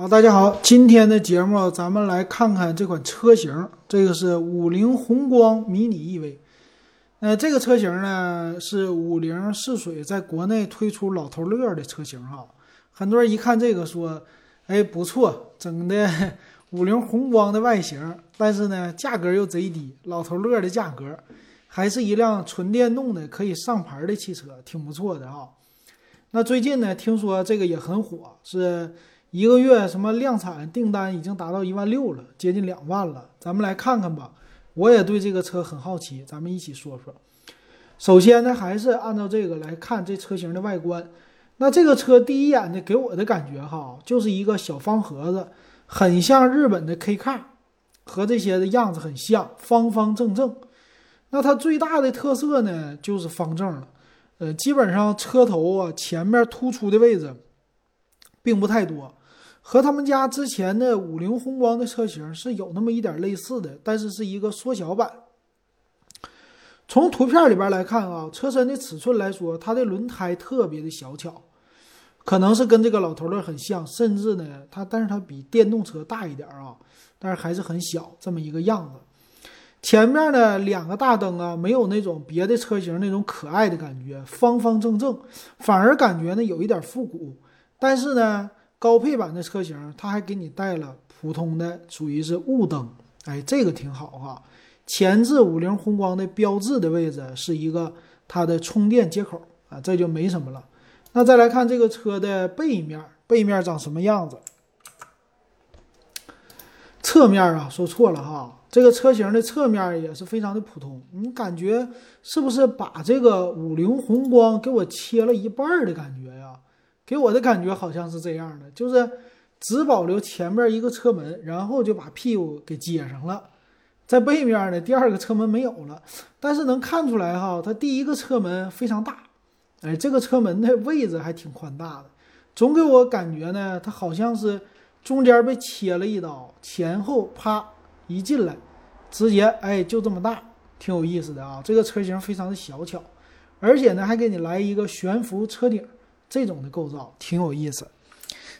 好，大家好，今天的节目咱们来看看这款车型，这个是五菱宏光迷你 EV。呃，这个车型呢是五菱试水在国内推出老头乐的车型哈。很多人一看这个说，哎不错，整的五菱宏光的外形，但是呢价格又贼低，老头乐的价格，还是一辆纯电动的可以上牌的汽车，挺不错的哈。那最近呢听说这个也很火，是。一个月什么量产订单已经达到一万六了，接近两万了。咱们来看看吧，我也对这个车很好奇，咱们一起说说。首先呢，还是按照这个来看这车型的外观。那这个车第一眼呢，给我的感觉哈，就是一个小方盒子，很像日本的 K Car，和这些的样子很像，方方正正。那它最大的特色呢，就是方正了。呃，基本上车头啊前面突出的位置，并不太多。和他们家之前的五菱宏光的车型是有那么一点类似的，但是是一个缩小版。从图片里边来看啊，车身的尺寸来说，它的轮胎特别的小巧，可能是跟这个老头乐很像，甚至呢，它但是它比电动车大一点啊，但是还是很小这么一个样子。前面呢两个大灯啊，没有那种别的车型那种可爱的感觉，方方正正，反而感觉呢有一点复古，但是呢。高配版的车型，它还给你带了普通的，属于是雾灯，哎，这个挺好哈。前置五菱宏光的标志的位置是一个它的充电接口啊，这就没什么了。那再来看这个车的背面，背面长什么样子？侧面啊，说错了哈，这个车型的侧面也是非常的普通。你感觉是不是把这个五菱宏光给我切了一半的感觉呀？给我的感觉好像是这样的，就是只保留前面一个车门，然后就把屁股给接上了，在背面呢，第二个车门没有了，但是能看出来哈，它第一个车门非常大，哎，这个车门的位置还挺宽大的，总给我感觉呢，它好像是中间被切了一刀，前后啪一进来，直接哎就这么大，挺有意思的啊，这个车型非常的小巧，而且呢还给你来一个悬浮车顶。这种的构造挺有意思，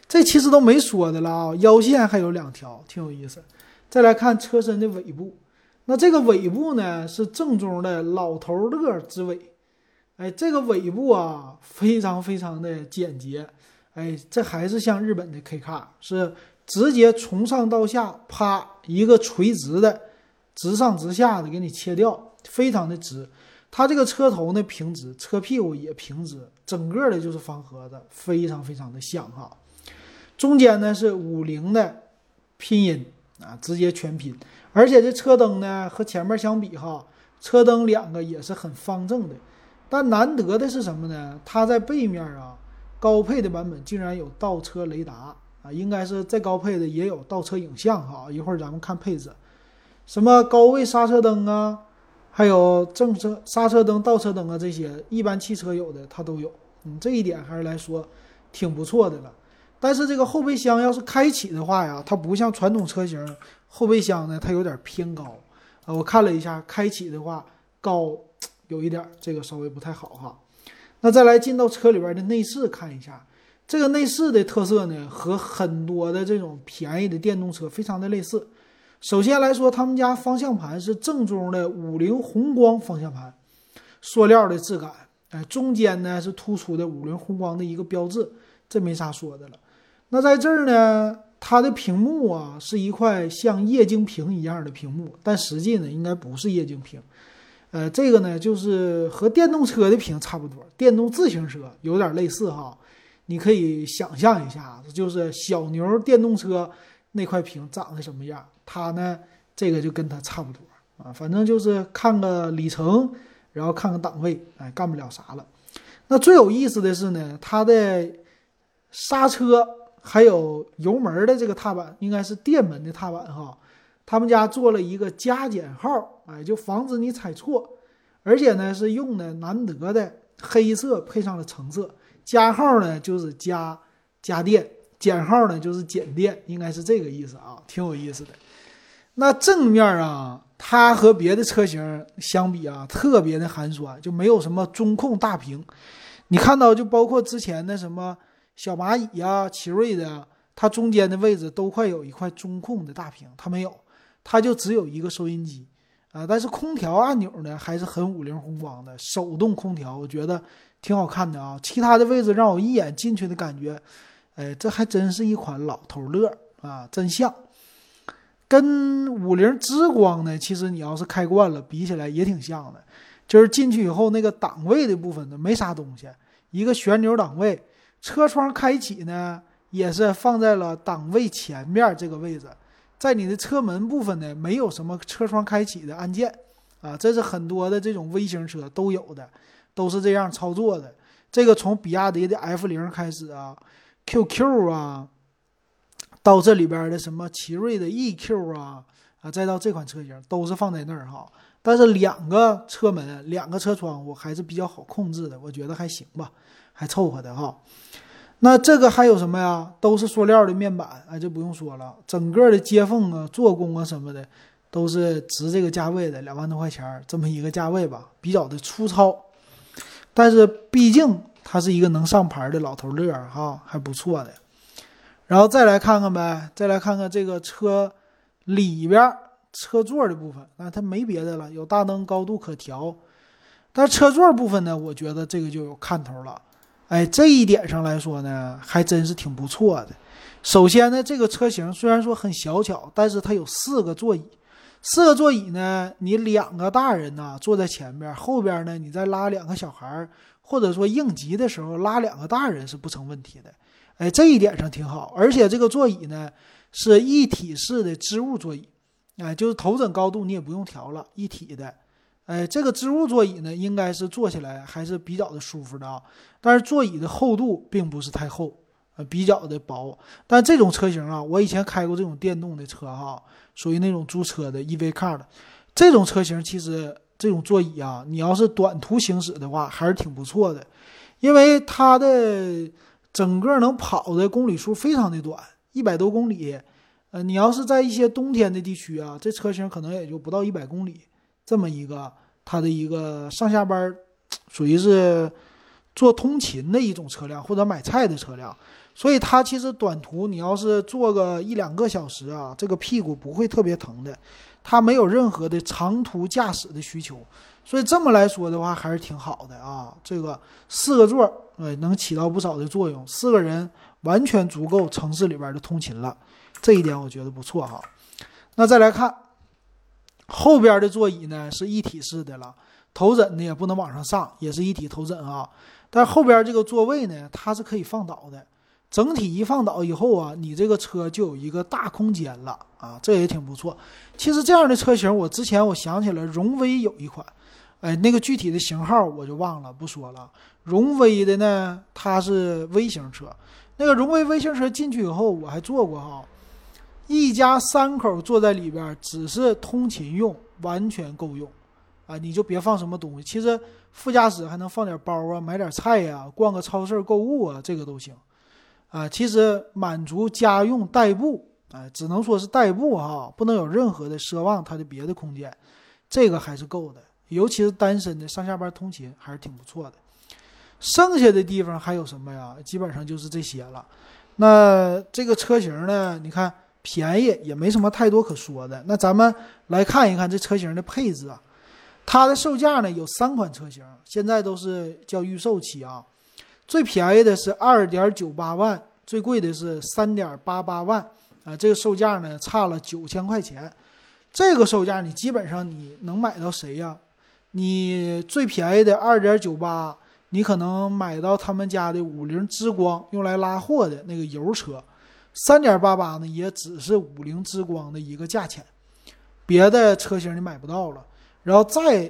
这其实都没说的了啊，腰线还有两条，挺有意思。再来看车身的尾部，那这个尾部呢是正宗的老头乐之尾，哎，这个尾部啊非常非常的简洁，哎，这还是像日本的 K Car，是直接从上到下啪一个垂直的，直上直下的给你切掉，非常的直。它这个车头呢平直，车屁股也平直，整个的就是方盒子，非常非常的像哈。中间呢是五菱的拼音啊，直接全拼。而且这车灯呢和前面相比哈，车灯两个也是很方正的。但难得的是什么呢？它在背面啊，高配的版本竟然有倒车雷达啊，应该是再高配的也有倒车影像哈。一会儿咱们看配置，什么高位刹车灯啊。还有正车刹车灯、倒车灯啊，这些一般汽车有的它都有，嗯，这一点还是来说挺不错的了。但是这个后备箱要是开启的话呀，它不像传统车型后备箱呢，它有点偏高啊。我看了一下，开启的话高 有一点，这个稍微不太好哈。那再来进到车里边的内饰看一下，这个内饰的特色呢，和很多的这种便宜的电动车非常的类似。首先来说，他们家方向盘是正宗的五菱宏光方向盘，塑料的质感。哎，中间呢是突出的五菱宏光的一个标志，这没啥说的了。那在这儿呢，它的屏幕啊是一块像液晶屏一样的屏幕，但实际呢应该不是液晶屏。呃，这个呢就是和电动车的屏差不多，电动自行车有点类似哈。你可以想象一下，就是小牛电动车那块屏长得什么样。它呢，这个就跟它差不多啊，反正就是看个里程，然后看个档位，哎，干不了啥了。那最有意思的是呢，它的刹车还有油门的这个踏板，应该是电门的踏板哈。他们家做了一个加减号，哎，就防止你踩错，而且呢是用的难得的黑色配上了橙色。加号呢就是加加电，减号呢就是减电，应该是这个意思啊，挺有意思的。那正面啊，它和别的车型相比啊，特别的寒酸，就没有什么中控大屏。你看到就包括之前的什么小蚂蚁呀、奇瑞的，它中间的位置都快有一块中控的大屏，它没有，它就只有一个收音机啊。但是空调按钮呢还是很五菱宏光的手动空调，我觉得挺好看的啊。其他的位置让我一眼进去的感觉，哎，这还真是一款老头乐啊，真像。跟五菱之光呢，其实你要是开惯了，比起来也挺像的。就是进去以后那个档位的部分呢，没啥东西，一个旋钮档位，车窗开启呢也是放在了档位前面这个位置，在你的车门部分呢，没有什么车窗开启的按键啊，这是很多的这种微型车都有的，都是这样操作的。这个从比亚迪的 F 零开始啊，QQ 啊。到这里边的什么奇瑞的 eQ 啊啊，再到这款车型都是放在那儿哈。但是两个车门、两个车窗，我还是比较好控制的，我觉得还行吧，还凑合的哈。那这个还有什么呀？都是塑料的面板，哎，就不用说了。整个的接缝啊、做工啊什么的，都是值这个价位的，两万多块钱这么一个价位吧，比较的粗糙。但是毕竟它是一个能上牌的老头乐哈，还不错的。然后再来看看呗，再来看看这个车里边车座的部分，那它没别的了，有大灯高度可调。但车座部分呢，我觉得这个就有看头了。哎，这一点上来说呢，还真是挺不错的。首先呢，这个车型虽然说很小巧，但是它有四个座椅，四个座椅呢，你两个大人呢坐在前边，后边呢你再拉两个小孩，或者说应急的时候拉两个大人是不成问题的。哎，这一点上挺好，而且这个座椅呢是一体式的织物座椅，哎，就是头枕高度你也不用调了，一体的。哎，这个织物座椅呢，应该是坐起来还是比较的舒服的啊。但是座椅的厚度并不是太厚，比较的薄。但这种车型啊，我以前开过这种电动的车哈，属于那种租车的 EV car 的这种车型，其实这种座椅啊，你要是短途行驶的话，还是挺不错的，因为它的。整个能跑的公里数非常的短，一百多公里。呃，你要是在一些冬天的地区啊，这车型可能也就不到一百公里。这么一个它的一个上下班，属于是做通勤的一种车辆或者买菜的车辆。所以它其实短途你要是坐个一两个小时啊，这个屁股不会特别疼的。它没有任何的长途驾驶的需求。所以这么来说的话，还是挺好的啊。这个四个座，呃，能起到不少的作用。四个人完全足够城市里边的通勤了，这一点我觉得不错哈。那再来看后边的座椅呢，是一体式的了，头枕呢也不能往上上，也是一体头枕啊。但后边这个座位呢，它是可以放倒的。整体一放倒以后啊，你这个车就有一个大空间了啊，这也挺不错。其实这样的车型，我之前我想起来，荣威有一款。哎，那个具体的型号我就忘了，不说了。荣威的呢，它是微型车。那个荣威微型车进去以后，我还坐过哈，一家三口坐在里边，只是通勤用，完全够用。啊，你就别放什么东西，其实副驾驶还能放点包啊，买点菜呀，逛个超市购物啊，这个都行。啊，其实满足家用代步，哎，只能说是代步哈，不能有任何的奢望它的别的空间，这个还是够的。尤其是单身的上下班通勤还是挺不错的，剩下的地方还有什么呀？基本上就是这些了。那这个车型呢？你看便宜也没什么太多可说的。那咱们来看一看这车型的配置啊，它的售价呢有三款车型，现在都是叫预售期啊。最便宜的是二点九八万，最贵的是三点八八万啊。这个售价呢差了九千块钱，这个售价你基本上你能买到谁呀？你最便宜的二点九八，你可能买到他们家的五菱之光用来拉货的那个油车，三点八八呢也只是五菱之光的一个价钱，别的车型你买不到了。然后再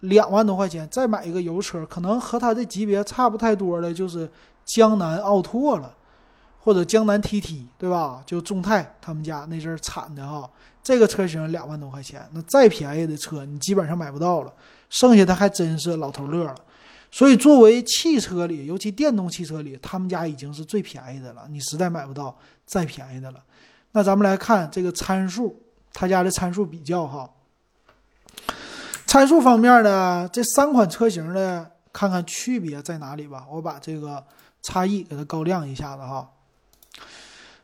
两万多块钱再买一个油车，可能和它的级别差不太多的，就是江南奥拓了，或者江南 TT，对吧？就众泰他们家那阵儿产的哈，这个车型两万多块钱，那再便宜的车你基本上买不到了。剩下的还真是老头乐了，所以作为汽车里，尤其电动汽车里，他们家已经是最便宜的了，你实在买不到再便宜的了。那咱们来看这个参数，他家的参数比较哈。参数方面呢，这三款车型的看看区别在哪里吧。我把这个差异给它高亮一下子哈。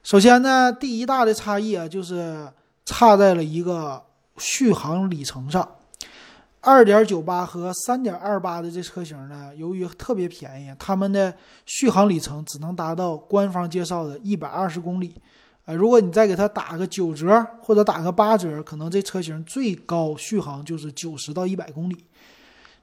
首先呢，第一大的差异啊，就是差在了一个续航里程上。二点九八和三点二八的这车型呢，由于特别便宜，它们的续航里程只能达到官方介绍的一百二十公里。呃，如果你再给它打个九折或者打个八折，可能这车型最高续航就是九十到一百公里。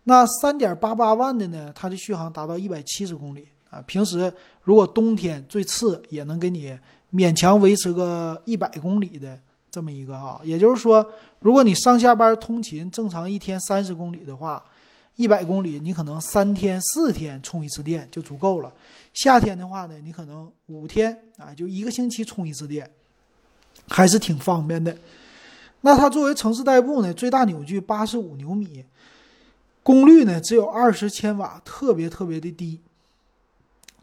那三点八八万的呢，它的续航达到一百七十公里啊。平时如果冬天最次也能给你勉强维持个一百公里的。这么一个啊，也就是说，如果你上下班通勤，正常一天三十公里的话，一百公里你可能三天四天充一次电就足够了。夏天的话呢，你可能五天啊，就一个星期充一次电，还是挺方便的。那它作为城市代步呢，最大扭矩八十五牛米，功率呢只有二十千瓦，特别特别的低。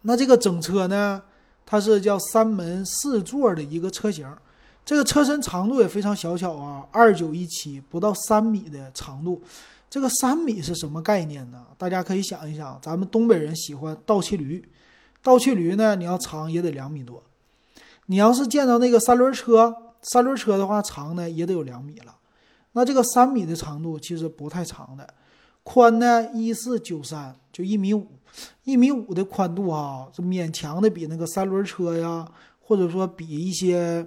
那这个整车呢，它是叫三门四座的一个车型。这个车身长度也非常小巧啊，二九一七，不到三米的长度。这个三米是什么概念呢？大家可以想一想，咱们东北人喜欢倒骑驴，倒骑驴呢，你要长也得两米多。你要是见到那个三轮车，三轮车的话，长呢也得有两米了。那这个三米的长度其实不太长的，宽呢一四九三，就一米五，一米五的宽度啊，这勉强的比那个三轮车呀，或者说比一些。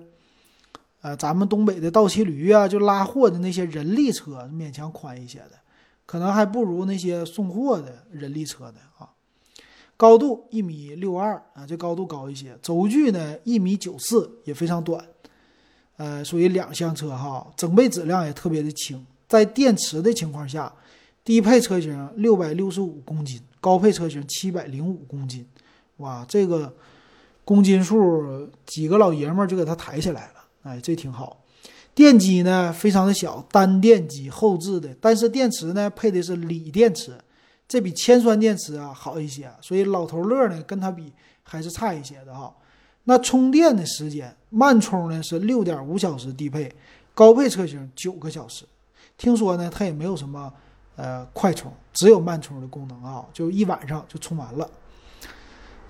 呃，咱们东北的倒骑驴啊，就拉货的那些人力车，勉强宽一些的，可能还不如那些送货的人力车的啊。高度一米六二啊，这高度高一些。轴距呢一米九四，也非常短。呃，属于两厢车哈，整备质量也特别的轻。在电池的情况下，低配车型六百六十五公斤，高配车型七百零五公斤。哇，这个公斤数，几个老爷们儿就给它抬起来了。哎，这挺好。电机呢，非常的小，单电机后置的，但是电池呢，配的是锂电池，这比铅酸电池啊好一些。所以老头乐呢，跟它比还是差一些的哈。那充电的时间，慢充呢是六点五小时低配，高配车型九个小时。听说呢，它也没有什么呃快充，只有慢充的功能啊，就一晚上就充完了。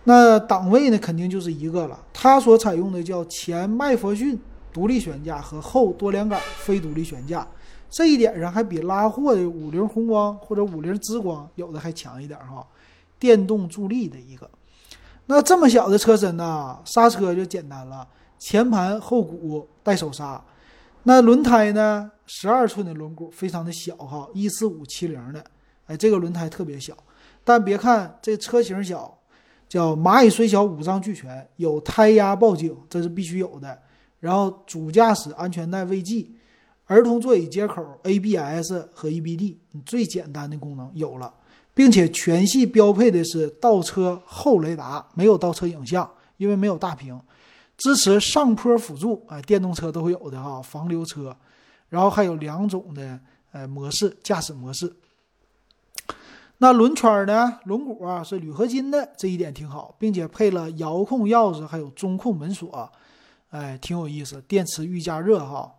那档位呢，肯定就是一个了，它所采用的叫前麦弗逊。独立悬架和后多连杆非独立悬架，这一点上还比拉货的五菱宏光或者五菱之光有的还强一点哈。电动助力的一个，那这么小的车身呢，刹车就简单了，前盘后鼓带手刹。那轮胎呢，十二寸的轮毂，非常的小哈，一四五七零的，哎，这个轮胎特别小。但别看这车型小，叫蚂蚁虽小五脏俱全，有胎压报警，这是必须有的。然后主驾驶安全带未系，儿童座椅接口 ABS 和 EBD，最简单的功能有了，并且全系标配的是倒车后雷达，没有倒车影像，因为没有大屏，支持上坡辅助，哎，电动车都会有的哈，防溜车，然后还有两种的呃模式，驾驶模式。那轮圈呢？轮毂啊是铝合金的，这一点挺好，并且配了遥控钥匙，还有中控门锁。哎，挺有意思，电池预加热哈。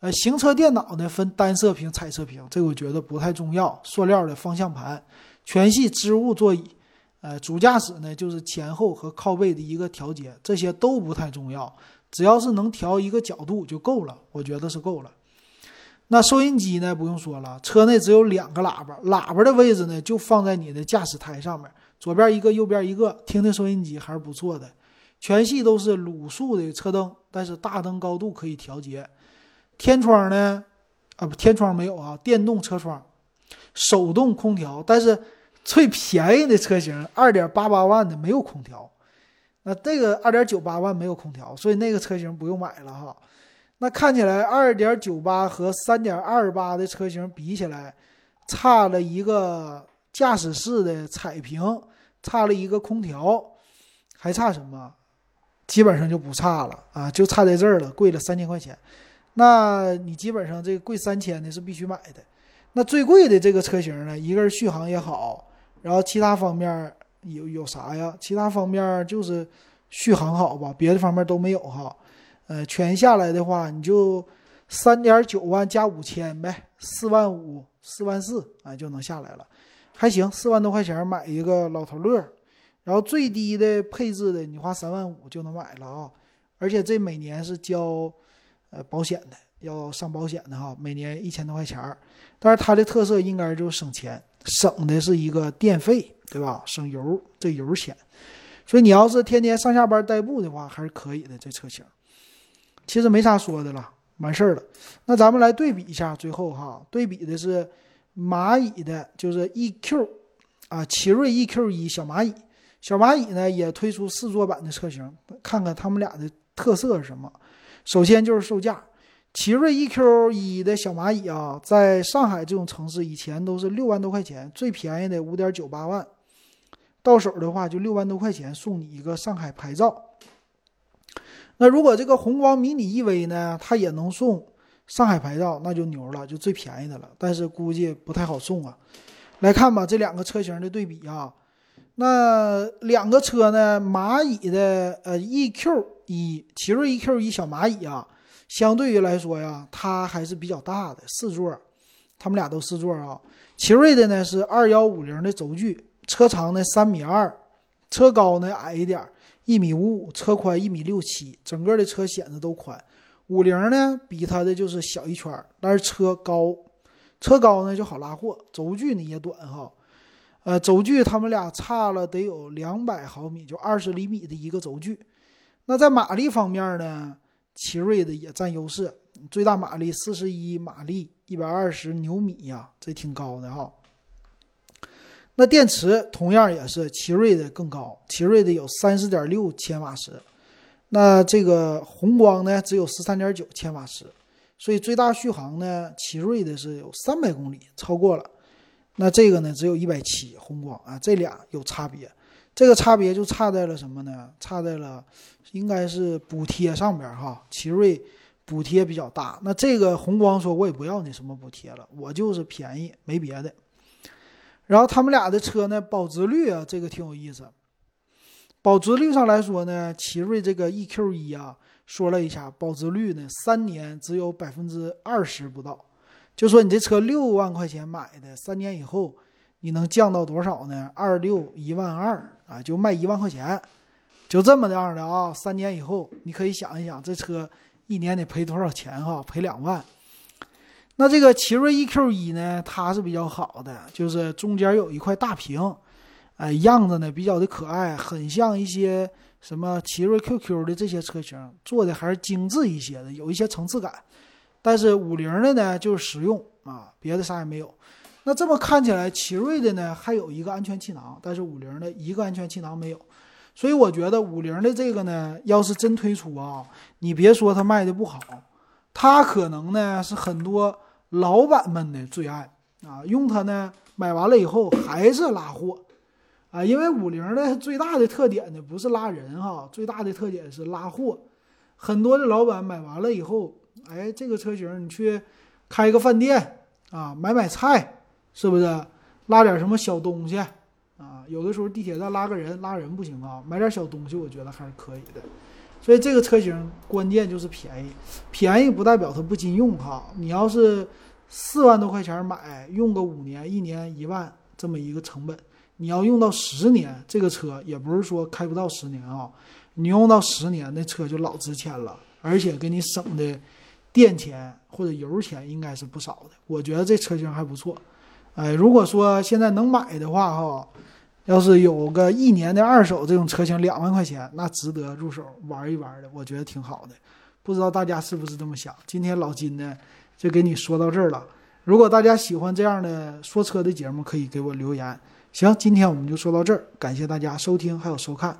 呃，行车电脑呢分单色屏、彩色屏，这个我觉得不太重要。塑料的方向盘，全系织物座椅。呃，主驾驶呢就是前后和靠背的一个调节，这些都不太重要，只要是能调一个角度就够了，我觉得是够了。那收音机呢不用说了，车内只有两个喇叭，喇叭的位置呢就放在你的驾驶台上面，左边一个，右边一个，听听收音机还是不错的。全系都是卤素的车灯，但是大灯高度可以调节。天窗呢？啊不，天窗没有啊，电动车窗，手动空调。但是最便宜的车型，二点八八万的没有空调。那这个二点九八万没有空调，所以那个车型不用买了哈。那看起来二点九八和三点二八的车型比起来，差了一个驾驶室的彩屏，差了一个空调，还差什么？基本上就不差了啊，就差在这儿了，贵了三千块钱。那你基本上这个贵三千的是必须买的。那最贵的这个车型呢，一个是续航也好，然后其他方面有有啥呀？其他方面就是续航好吧，别的方面都没有哈。呃，全下来的话，你就三点九万加五千呗，四万五、四万四啊就能下来了，还行，四万多块钱买一个老头乐。然后最低的配置的，你花三万五就能买了啊，而且这每年是交呃保险的，要上保险的哈，每年一千多块钱。但是它的特色应该就是省钱，省的是一个电费，对吧？省油，这油钱。所以你要是天天上下班代步的话，还是可以的。这车型其实没啥说的了，完事儿了。那咱们来对比一下，最后哈，对比的是蚂蚁的，就是 EQ 啊，奇瑞 EQ 一小蚂蚁，小蚂蚁呢也推出四座版的车型，看看他们俩的特色是什么。首先就是售价，奇瑞 EQ 一的小蚂蚁啊，在上海这种城市以前都是六万多块钱，最便宜的五点九八万。到手的话就六万多块钱，送你一个上海牌照。那如果这个宏光迷你 EV 呢，它也能送上海牌照，那就牛了，就最便宜的了。但是估计不太好送啊。来看吧，这两个车型的对比啊，那两个车呢，蚂蚁的呃 EQ 一，奇瑞 EQ 一小蚂蚁啊，相对于来说呀，它还是比较大的，四座，他们俩都四座啊。奇瑞的呢是二幺五零的轴距。车长呢三米二，车高呢矮一点，一米五五，车宽一米六七，整个的车显得都宽。五菱呢比它的就是小一圈，但是车高，车高呢就好拉货，轴距呢也短哈。呃，轴距他们俩差了得有两百毫米，就二十厘米的一个轴距。那在马力方面呢，奇瑞的也占优势，最大马力四十一马力，一百二十牛米呀，这挺高的哈。那电池同样也是奇瑞的更高，奇瑞的有三十点六千瓦时，那这个宏光呢只有十三点九千瓦时，所以最大续航呢，奇瑞的是有三百公里，超过了。那这个呢只有一百七，宏光啊，这俩有差别，这个差别就差在了什么呢？差在了应该是补贴上边哈，奇瑞补贴比较大，那这个宏光说我也不要你什么补贴了，我就是便宜，没别的。然后他们俩的车呢，保值率啊，这个挺有意思。保值率上来说呢，奇瑞这个 EQ 一啊，说了一下，保值率呢，三年只有百分之二十不到。就说你这车六万块钱买的，三年以后你能降到多少呢？二六一万二啊，就卖一万块钱，就这么样的啊。三年以后，你可以想一想，这车一年得赔多少钱哈？赔两万。那这个奇瑞 EQ 一呢，它是比较好的，就是中间有一块大屏，哎，样子呢比较的可爱，很像一些什么奇瑞 QQ 的这些车型，做的还是精致一些的，有一些层次感。但是五菱的呢，就是实用啊，别的啥也没有。那这么看起来，奇瑞的呢还有一个安全气囊，但是五菱的一个安全气囊没有。所以我觉得五菱的这个呢，要是真推出啊，你别说它卖的不好。它可能呢是很多老板们的最爱啊，用它呢买完了以后还是拉货啊，因为五菱的最大的特点呢不是拉人哈，最大的特点是拉货。很多的老板买完了以后，哎，这个车型你去开个饭店啊，买买菜是不是？拉点什么小东西啊？有的时候地铁站拉个人，拉人不行啊，买点小东西我觉得还是可以的。所以这个车型关键就是便宜，便宜不代表它不经用哈。你要是四万多块钱买，用个五年，一年一万这么一个成本，你要用到十年，这个车也不是说开不到十年啊。你用到十年，那车就老值钱了，而且给你省的电钱或者油钱应该是不少的。我觉得这车型还不错。哎，如果说现在能买的话哈。要是有个一年的二手这种车型，两万块钱，那值得入手玩一玩的，我觉得挺好的。不知道大家是不是这么想？今天老金呢，就给你说到这儿了。如果大家喜欢这样的说车的节目，可以给我留言。行，今天我们就说到这儿，感谢大家收听还有收看。